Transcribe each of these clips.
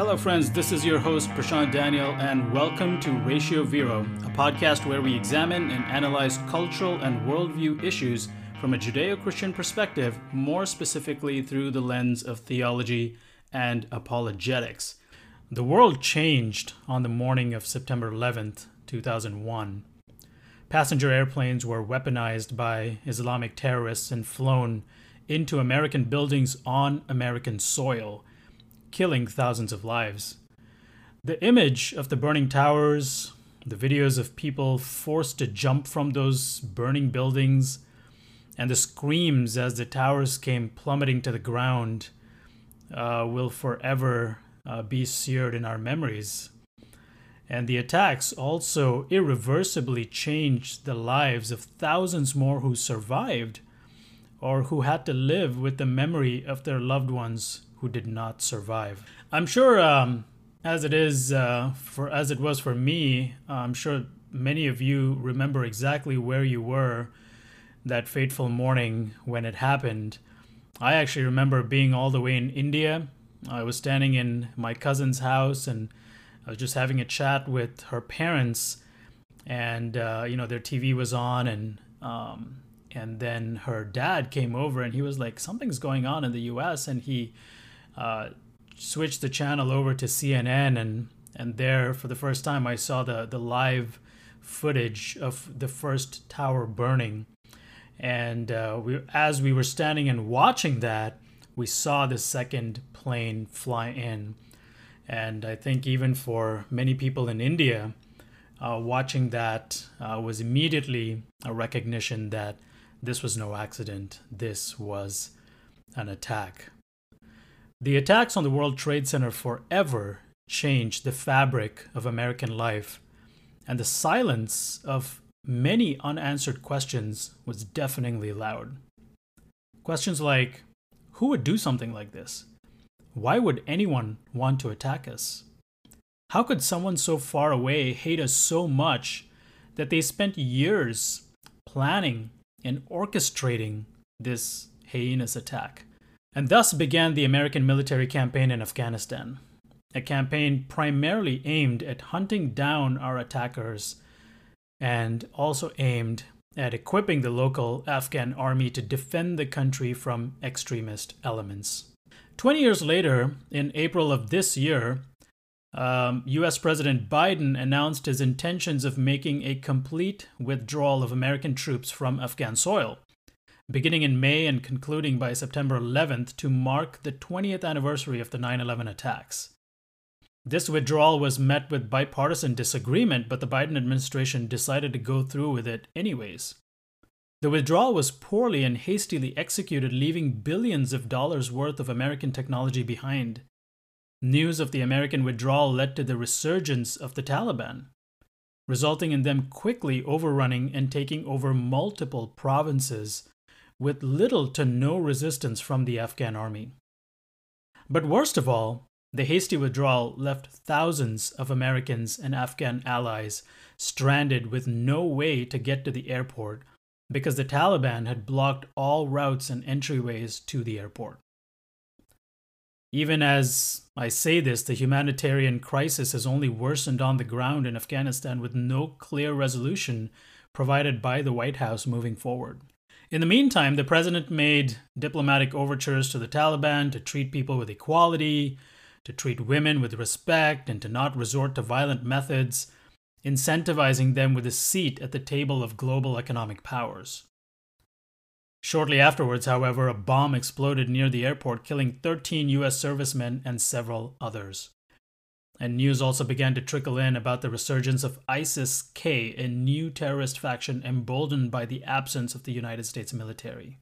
Hello, friends. This is your host, Prashanth Daniel, and welcome to Ratio Vero, a podcast where we examine and analyze cultural and worldview issues from a Judeo Christian perspective, more specifically through the lens of theology and apologetics. The world changed on the morning of September 11th, 2001. Passenger airplanes were weaponized by Islamic terrorists and flown into American buildings on American soil, killing thousands of lives. The image of the burning towers, the videos of people forced to jump from those burning buildings, and the screams as the towers came plummeting to the ground uh, will forever uh, be seared in our memories. And the attacks also irreversibly changed the lives of thousands more who survived or who had to live with the memory of their loved ones who did not survive. I'm sure, um, as it is uh, for as it was for me, I'm sure many of you remember exactly where you were that fateful morning when it happened. I actually remember being all the way in India. I was standing in my cousin's house and I was just having a chat with her parents, and uh, you know their TV was on, and um, and then her dad came over, and he was like, "Something's going on in the U.S." and he uh, switched the channel over to CNN, and and there for the first time I saw the the live footage of the first tower burning, and uh, we as we were standing and watching that, we saw the second plane fly in. And I think even for many people in India, uh, watching that uh, was immediately a recognition that this was no accident, this was an attack. The attacks on the World Trade Center forever changed the fabric of American life, and the silence of many unanswered questions was deafeningly loud. Questions like Who would do something like this? Why would anyone want to attack us? How could someone so far away hate us so much that they spent years planning and orchestrating this heinous attack? And thus began the American military campaign in Afghanistan, a campaign primarily aimed at hunting down our attackers and also aimed at equipping the local Afghan army to defend the country from extremist elements. 20 years later, in April of this year, um, US President Biden announced his intentions of making a complete withdrawal of American troops from Afghan soil, beginning in May and concluding by September 11th to mark the 20th anniversary of the 9 11 attacks. This withdrawal was met with bipartisan disagreement, but the Biden administration decided to go through with it anyways. The withdrawal was poorly and hastily executed, leaving billions of dollars worth of American technology behind. News of the American withdrawal led to the resurgence of the Taliban, resulting in them quickly overrunning and taking over multiple provinces with little to no resistance from the Afghan army. But worst of all, the hasty withdrawal left thousands of Americans and Afghan allies stranded with no way to get to the airport because the Taliban had blocked all routes and entryways to the airport. Even as I say this, the humanitarian crisis has only worsened on the ground in Afghanistan with no clear resolution provided by the White House moving forward. In the meantime, the president made diplomatic overtures to the Taliban to treat people with equality, to treat women with respect, and to not resort to violent methods incentivizing them with a seat at the table of global economic powers. Shortly afterwards, however, a bomb exploded near the airport, killing 13 US servicemen and several others. And news also began to trickle in about the resurgence of ISIS K, a new terrorist faction emboldened by the absence of the United States military.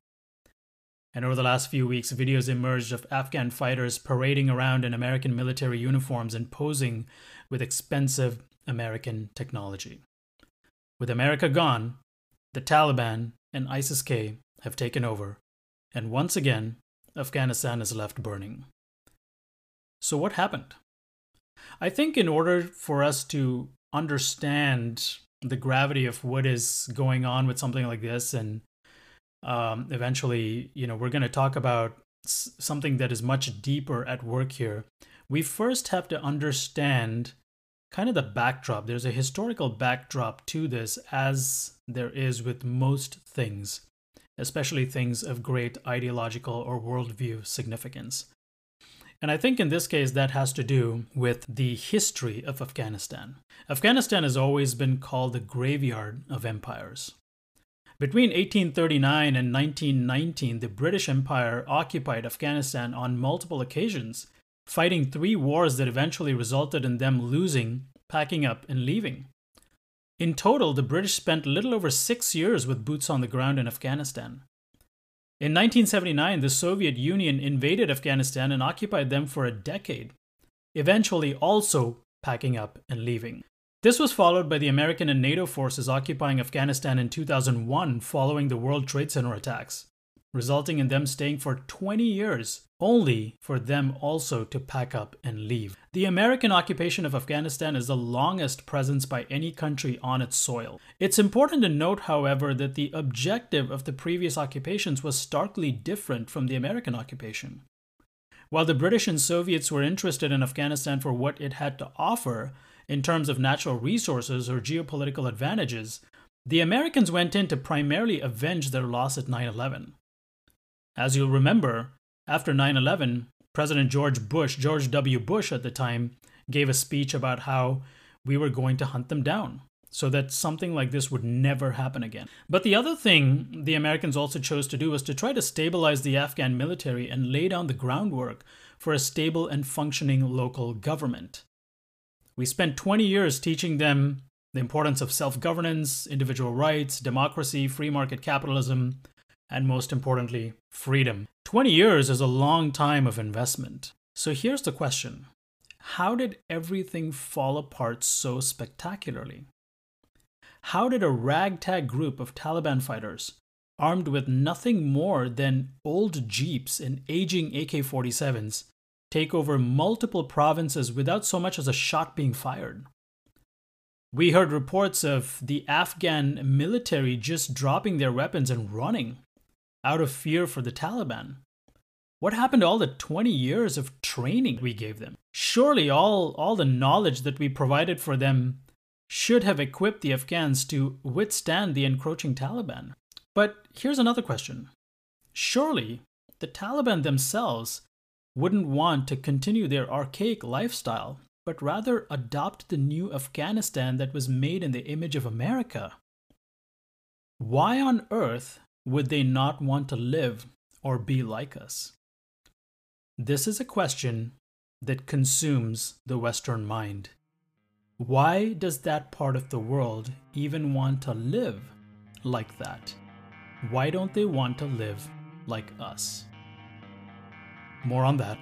And over the last few weeks, videos emerged of Afghan fighters parading around in American military uniforms and posing with expensive American technology. With America gone, the Taliban and ISIS K have taken over, and once again, Afghanistan is left burning. So, what happened? I think in order for us to understand the gravity of what is going on with something like this, and um, eventually, you know, we're going to talk about something that is much deeper at work here we first have to understand kind of the backdrop. There's a historical backdrop to this, as there is with most things, especially things of great ideological or worldview significance. And I think in this case, that has to do with the history of Afghanistan. Afghanistan has always been called the graveyard of empires. Between 1839 and 1919, the British Empire occupied Afghanistan on multiple occasions, fighting three wars that eventually resulted in them losing, packing up, and leaving. In total, the British spent little over six years with boots on the ground in Afghanistan. In 1979, the Soviet Union invaded Afghanistan and occupied them for a decade, eventually also packing up and leaving. This was followed by the American and NATO forces occupying Afghanistan in 2001 following the World Trade Center attacks, resulting in them staying for 20 years, only for them also to pack up and leave. The American occupation of Afghanistan is the longest presence by any country on its soil. It's important to note, however, that the objective of the previous occupations was starkly different from the American occupation. While the British and Soviets were interested in Afghanistan for what it had to offer, in terms of natural resources or geopolitical advantages, the Americans went in to primarily avenge their loss at 9 11. As you'll remember, after 9 11, President George Bush, George W. Bush at the time, gave a speech about how we were going to hunt them down so that something like this would never happen again. But the other thing the Americans also chose to do was to try to stabilize the Afghan military and lay down the groundwork for a stable and functioning local government. We spent 20 years teaching them the importance of self governance, individual rights, democracy, free market capitalism, and most importantly, freedom. 20 years is a long time of investment. So here's the question How did everything fall apart so spectacularly? How did a ragtag group of Taliban fighters, armed with nothing more than old jeeps and aging AK 47s, take over multiple provinces without so much as a shot being fired. We heard reports of the Afghan military just dropping their weapons and running out of fear for the Taliban. What happened to all the 20 years of training we gave them? Surely all, all the knowledge that we provided for them should have equipped the Afghans to withstand the encroaching Taliban. But here's another question. Surely the Taliban themselves wouldn't want to continue their archaic lifestyle, but rather adopt the new Afghanistan that was made in the image of America. Why on earth would they not want to live or be like us? This is a question that consumes the Western mind. Why does that part of the world even want to live like that? Why don't they want to live like us? More on that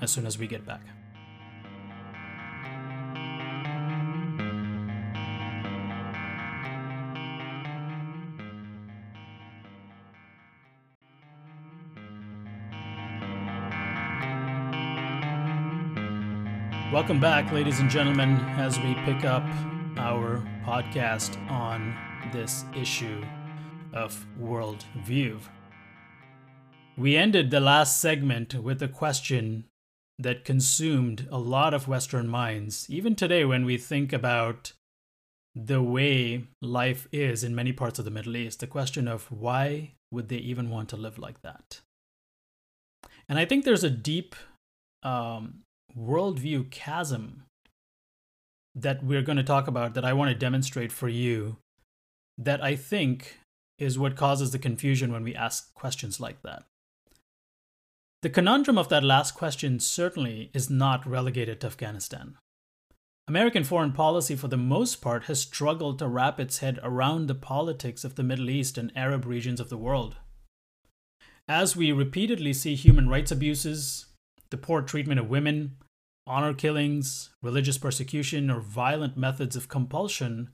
as soon as we get back. Welcome back, ladies and gentlemen, as we pick up our podcast on this issue of worldview. We ended the last segment with a question that consumed a lot of Western minds, even today when we think about the way life is in many parts of the Middle East. The question of why would they even want to live like that? And I think there's a deep um, worldview chasm that we're going to talk about that I want to demonstrate for you that I think is what causes the confusion when we ask questions like that. The conundrum of that last question certainly is not relegated to Afghanistan. American foreign policy, for the most part, has struggled to wrap its head around the politics of the Middle East and Arab regions of the world. As we repeatedly see human rights abuses, the poor treatment of women, honor killings, religious persecution, or violent methods of compulsion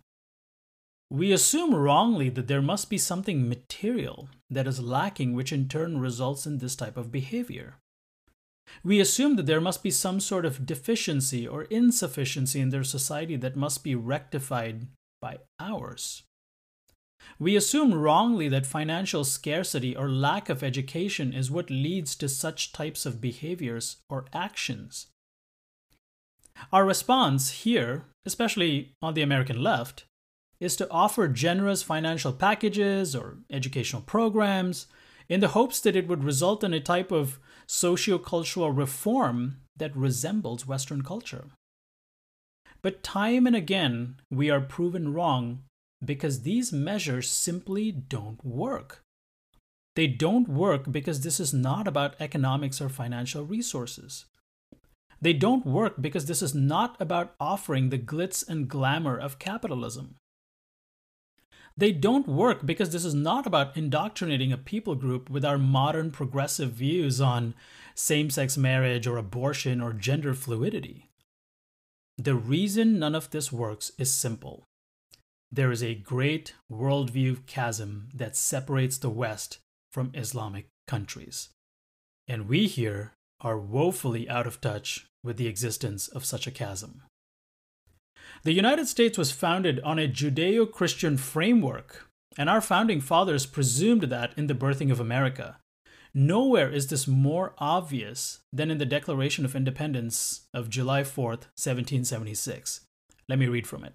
we assume wrongly that there must be something material that is lacking, which in turn results in this type of behavior. We assume that there must be some sort of deficiency or insufficiency in their society that must be rectified by ours. We assume wrongly that financial scarcity or lack of education is what leads to such types of behaviors or actions. Our response here, especially on the American left, is to offer generous financial packages or educational programs in the hopes that it would result in a type of sociocultural reform that resembles Western culture. But time and again, we are proven wrong because these measures simply don't work. They don't work because this is not about economics or financial resources. They don't work because this is not about offering the glitz and glamour of capitalism. They don't work because this is not about indoctrinating a people group with our modern progressive views on same sex marriage or abortion or gender fluidity. The reason none of this works is simple. There is a great worldview chasm that separates the West from Islamic countries. And we here are woefully out of touch with the existence of such a chasm. The United States was founded on a Judeo Christian framework, and our founding fathers presumed that in the birthing of America. Nowhere is this more obvious than in the Declaration of Independence of July 4th, 1776. Let me read from it.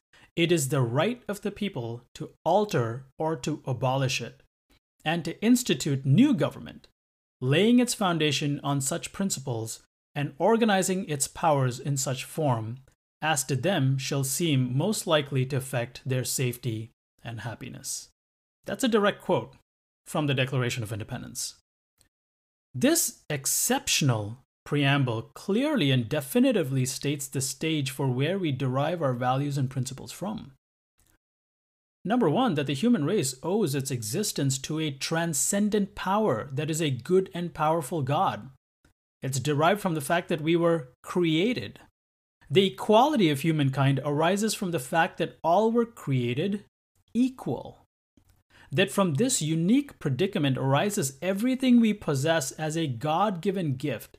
it is the right of the people to alter or to abolish it, and to institute new government, laying its foundation on such principles and organizing its powers in such form as to them shall seem most likely to affect their safety and happiness. That's a direct quote from the Declaration of Independence. This exceptional preamble clearly and definitively states the stage for where we derive our values and principles from. Number one, that the human race owes its existence to a transcendent power that is a good and powerful God. It's derived from the fact that we were created the equality of humankind arises from the fact that all were created equal. That from this unique predicament arises everything we possess as a God given gift,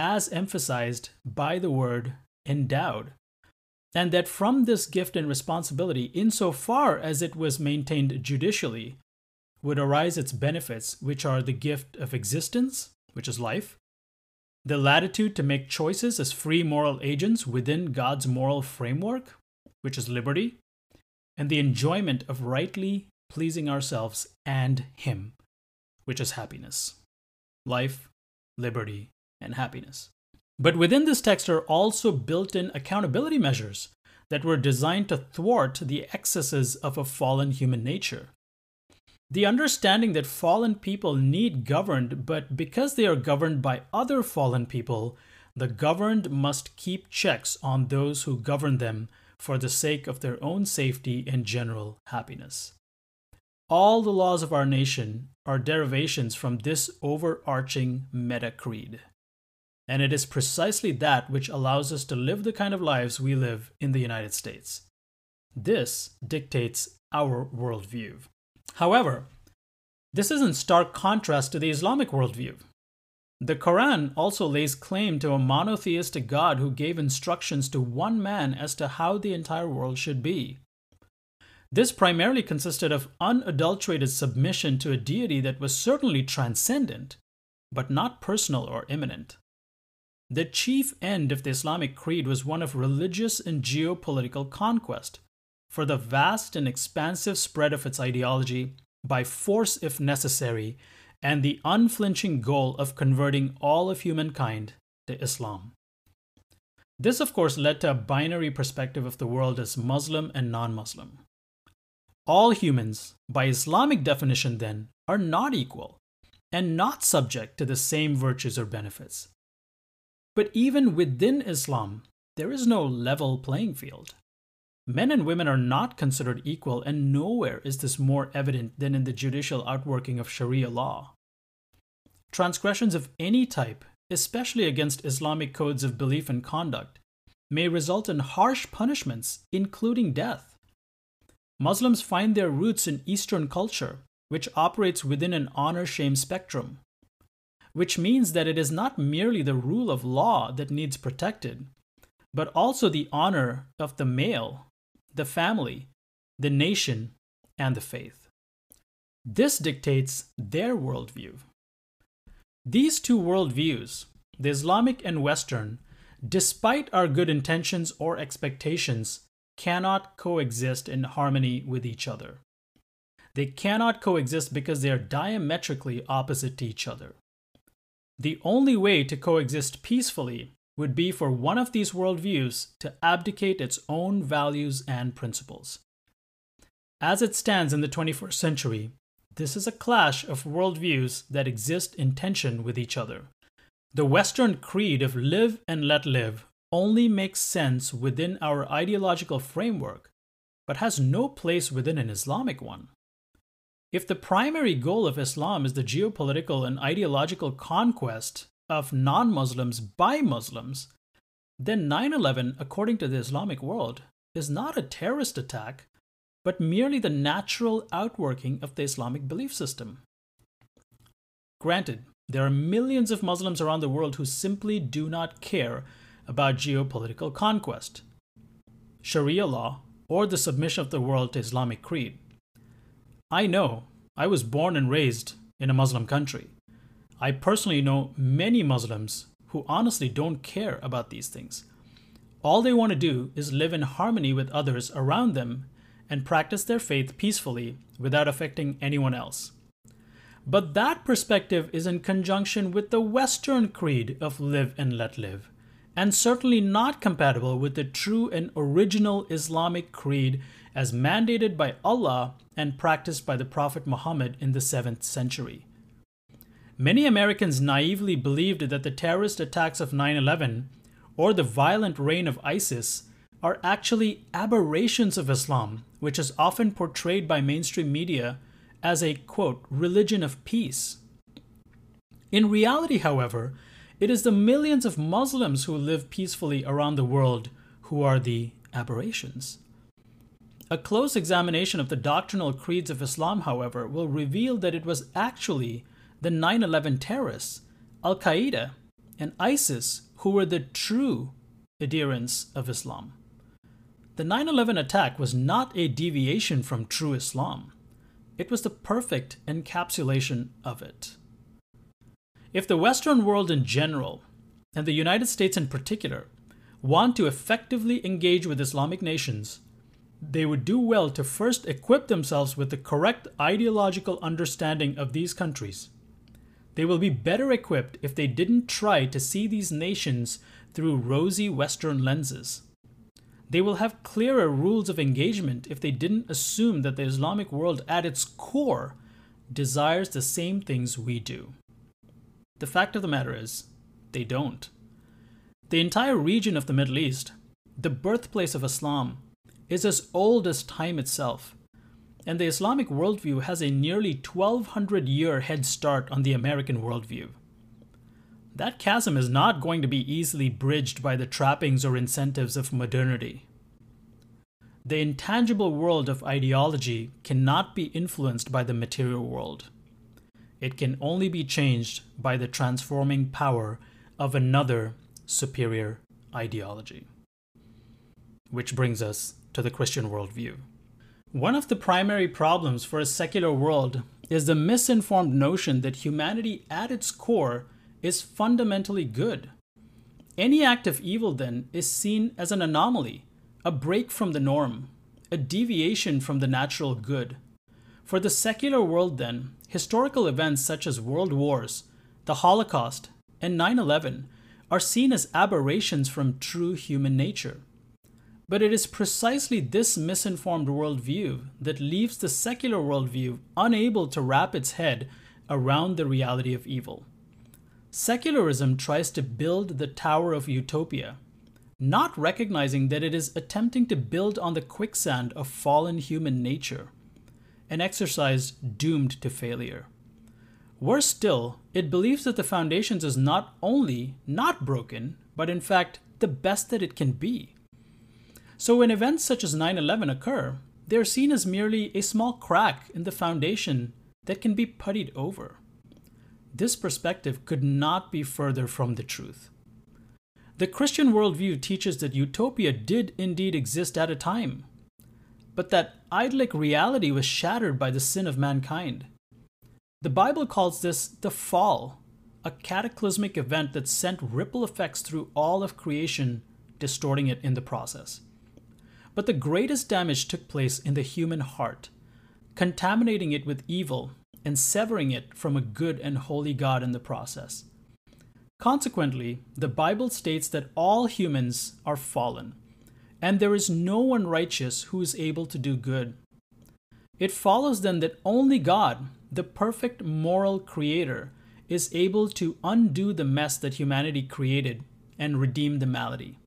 as emphasized by the word endowed. And that from this gift and responsibility, insofar as it was maintained judicially, would arise its benefits, which are the gift of existence, which is life, the latitude to make choices as free moral agents within God's moral framework, which is liberty, and the enjoyment of rightly pleasing ourselves and Him, which is happiness. Life, liberty, and happiness. But within this text are also built in accountability measures that were designed to thwart the excesses of a fallen human nature. The understanding that fallen people need governed, but because they are governed by other fallen people, the governed must keep checks on those who govern them for the sake of their own safety and general happiness. All the laws of our nation are derivations from this overarching meta creed. And it is precisely that which allows us to live the kind of lives we live in the United States. This dictates our worldview. However, this is in stark contrast to the Islamic worldview. The Quran also lays claim to a monotheistic God who gave instructions to one man as to how the entire world should be. This primarily consisted of unadulterated submission to a deity that was certainly transcendent, but not personal or immanent. The chief end of the Islamic creed was one of religious and geopolitical conquest, for the vast and expansive spread of its ideology by force if necessary, and the unflinching goal of converting all of humankind to Islam. This, of course, led to a binary perspective of the world as Muslim and non Muslim. All humans, by Islamic definition, then, are not equal and not subject to the same virtues or benefits. But even within Islam, there is no level playing field. Men and women are not considered equal, and nowhere is this more evident than in the judicial outworking of Sharia law. Transgressions of any type, especially against Islamic codes of belief and conduct, may result in harsh punishments, including death. Muslims find their roots in Eastern culture, which operates within an honor shame spectrum, which means that it is not merely the rule of law that needs protected, but also the honor of the male, the family, the nation, and the faith. This dictates their worldview. These two worldviews, the Islamic and Western, despite our good intentions or expectations, cannot coexist in harmony with each other. They cannot coexist because they are diametrically opposite to each other. The only way to coexist peacefully would be for one of these worldviews to abdicate its own values and principles. As it stands in the 21st century, this is a clash of worldviews that exist in tension with each other. The Western creed of live and let live only makes sense within our ideological framework, but has no place within an Islamic one. If the primary goal of Islam is the geopolitical and ideological conquest of non Muslims by Muslims, then 9 11, according to the Islamic world, is not a terrorist attack, but merely the natural outworking of the Islamic belief system. Granted, there are millions of Muslims around the world who simply do not care about geopolitical conquest, Sharia law, or the submission of the world to Islamic creed. I know I was born and raised in a Muslim country. I personally know many Muslims who honestly don't care about these things. All they want to do is live in harmony with others around them and practice their faith peacefully without affecting anyone else. But that perspective is in conjunction with the Western creed of live and let live, and certainly not compatible with the true and original Islamic creed as mandated by Allah and practiced by the Prophet Muhammad in the 7th century. Many Americans naively believed that the terrorist attacks of 9 11 or the violent reign of ISIS are actually aberrations of Islam, which is often portrayed by mainstream media as a quote, religion of peace. In reality, however, it is the millions of Muslims who live peacefully around the world who are the aberrations. A close examination of the doctrinal creeds of Islam, however, will reveal that it was actually the 9 11 terrorists, Al Qaeda, and ISIS who were the true adherents of Islam. The 9 11 attack was not a deviation from true Islam, it was the perfect encapsulation of it. If the Western world in general, and the United States in particular, want to effectively engage with Islamic nations, they would do well to first equip themselves with the correct ideological understanding of these countries. They will be better equipped if they didn't try to see these nations through rosy Western lenses. They will have clearer rules of engagement if they didn't assume that the Islamic world at its core desires the same things we do. The fact of the matter is, they don't. The entire region of the Middle East, the birthplace of Islam, is as old as time itself, and the Islamic worldview has a nearly 1200 year head start on the American worldview. That chasm is not going to be easily bridged by the trappings or incentives of modernity. The intangible world of ideology cannot be influenced by the material world. It can only be changed by the transforming power of another superior ideology. Which brings us to the Christian worldview. One of the primary problems for a secular world is the misinformed notion that humanity at its core is fundamentally good. Any act of evil, then, is seen as an anomaly, a break from the norm, a deviation from the natural good. For the secular world, then, historical events such as world wars, the Holocaust, and 9 11 are seen as aberrations from true human nature. But it is precisely this misinformed worldview that leaves the secular worldview unable to wrap its head around the reality of evil. Secularism tries to build the Tower of Utopia, not recognizing that it is attempting to build on the quicksand of fallen human nature, an exercise doomed to failure. Worse still, it believes that the foundations is not only not broken, but in fact the best that it can be. So when events such as 9 11 occur, they are seen as merely a small crack in the foundation that can be puttied over. This perspective could not be further from the truth. The Christian worldview teaches that utopia did indeed exist at a time, but that idyllic reality was shattered by the sin of mankind. The Bible calls this the fall, a cataclysmic event that sent ripple effects through all of creation, distorting it in the process. But the greatest damage took place in the human heart, contaminating it with evil and severing it from a good and holy God in the process. Consequently, the Bible states that all humans are fallen, and there is no one righteous who is able to do good. It follows then that only God, the perfect moral creator, is able to undo the mess that humanity created and redeem the malady.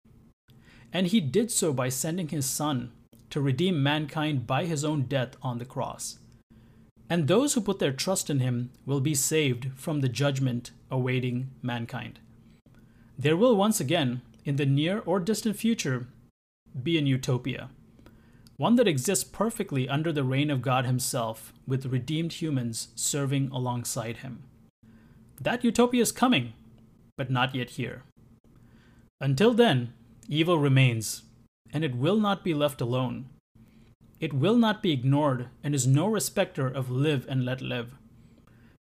And he did so by sending his Son to redeem mankind by his own death on the cross and those who put their trust in him will be saved from the judgment awaiting mankind. There will once again, in the near or distant future, be an utopia, one that exists perfectly under the reign of God Himself, with redeemed humans serving alongside Him. That utopia is coming, but not yet here. Until then, evil remains, and it will not be left alone. It will not be ignored and is no respecter of live and let live.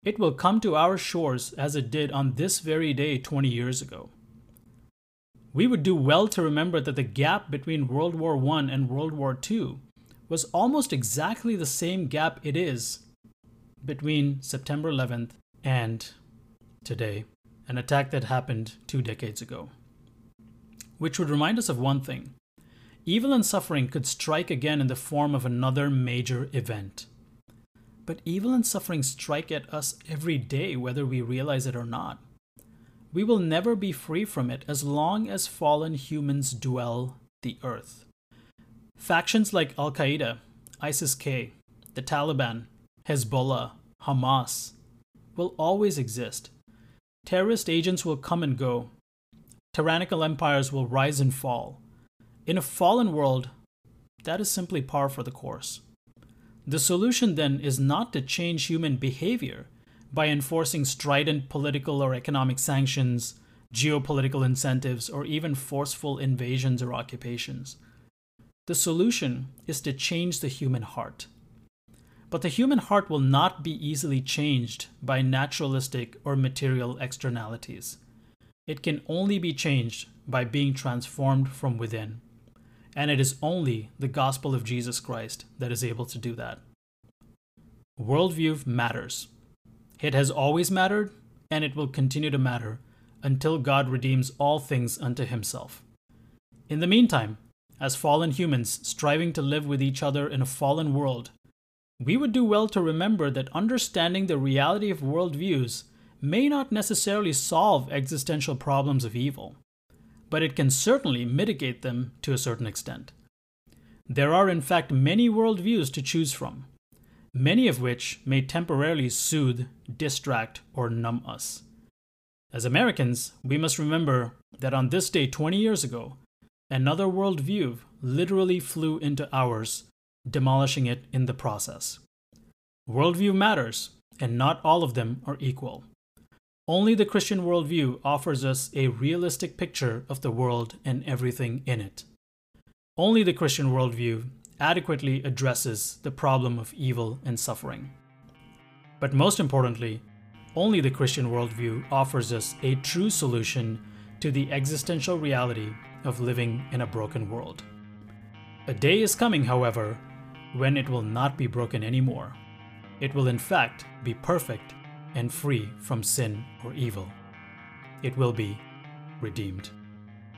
It will come to our shores as it did on this very day 20 years ago. We would do well to remember that the gap between World War I and World War II was almost exactly the same gap it is between September 11th and today, an attack that happened two decades ago. Which would remind us of one thing evil and suffering could strike again in the form of another major event. But evil and suffering strike at us every day, whether we realize it or not. We will never be free from it as long as fallen humans dwell the earth. Factions like Al Qaeda, ISIS K, the Taliban, Hezbollah, Hamas will always exist. Terrorist agents will come and go. Tyrannical empires will rise and fall. In a fallen world, that is simply par for the course. The solution then is not to change human behavior by enforcing strident political or economic sanctions, geopolitical incentives, or even forceful invasions or occupations. The solution is to change the human heart. But the human heart will not be easily changed by naturalistic or material externalities. It can only be changed by being transformed from within and it is only the gospel of Jesus Christ that is able to do that. Worldview matters. It has always mattered, and it will continue to matter until God redeems all things unto himself. In the meantime, as fallen humans striving to live with each other in a fallen world, we would do well to remember that understanding the reality of worldviews may not necessarily solve existential problems of evil but it can certainly mitigate them to a certain extent. There are, in fact, many worldviews to choose from, many of which may temporarily soothe, distract, or numb us. As Americans, we must remember that on this day 20 years ago, another worldview literally flew into ours, demolishing it in the process. Worldview matters, and not all of them are equal. Only the Christian worldview offers us a realistic picture of the world and everything in it. Only the Christian worldview adequately addresses the problem of evil and suffering. But most importantly, only the Christian worldview offers us a true solution to the existential reality of living in a broken world. A day is coming, however, when it will not be broken anymore. It will, in fact, be perfect and free from sin or evil. It will be redeemed.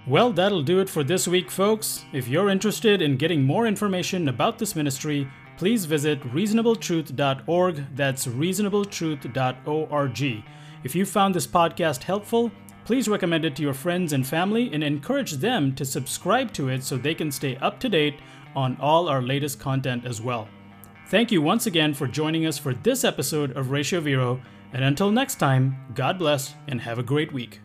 Well, that'll do it for this week, folks. If you're interested in getting more information about this ministry, please visit reasonabletruth.org. That's reasonabletruth.org. If you found this podcast helpful, please recommend it to your friends and family and encourage them to subscribe to it so they can stay up to date on all our latest content as well. Thank you once again for joining us for this episode of Ratio Vero and until next time, God bless and have a great week.